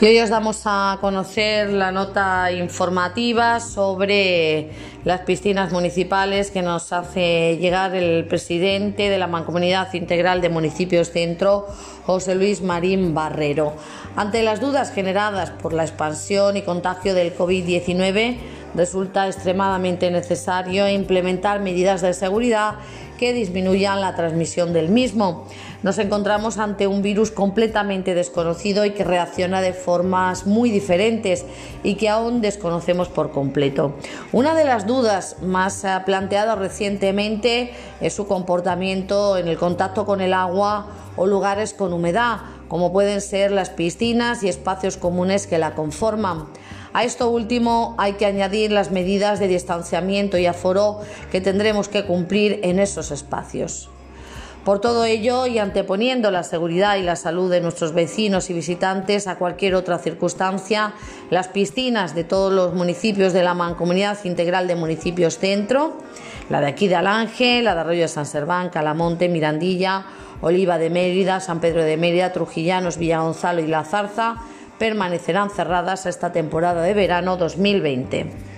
Y hoy os damos a conocer la nota informativa sobre las piscinas municipales que nos hace llegar el presidente de la Mancomunidad Integral de Municipios Centro, José Luis Marín Barrero. Ante las dudas generadas por la expansión y contagio del COVID-19, resulta extremadamente necesario implementar medidas de seguridad que disminuyan la transmisión del mismo. Nos encontramos ante un virus completamente desconocido y que reacciona de formas muy diferentes y que aún desconocemos por completo. Una de las dudas más eh, planteadas recientemente es su comportamiento en el contacto con el agua o lugares con humedad, como pueden ser las piscinas y espacios comunes que la conforman. A esto último hay que añadir las medidas de distanciamiento y aforo que tendremos que cumplir en esos espacios. Por todo ello, y anteponiendo la seguridad y la salud de nuestros vecinos y visitantes a cualquier otra circunstancia, las piscinas de todos los municipios de la Mancomunidad Integral de Municipios Centro, la de aquí de Alange, la de Arroyo de San Serván, Calamonte, Mirandilla, Oliva de Mérida, San Pedro de Mérida, Trujillanos, Villa Gonzalo y La Zarza, permanecerán cerradas esta temporada de verano 2020.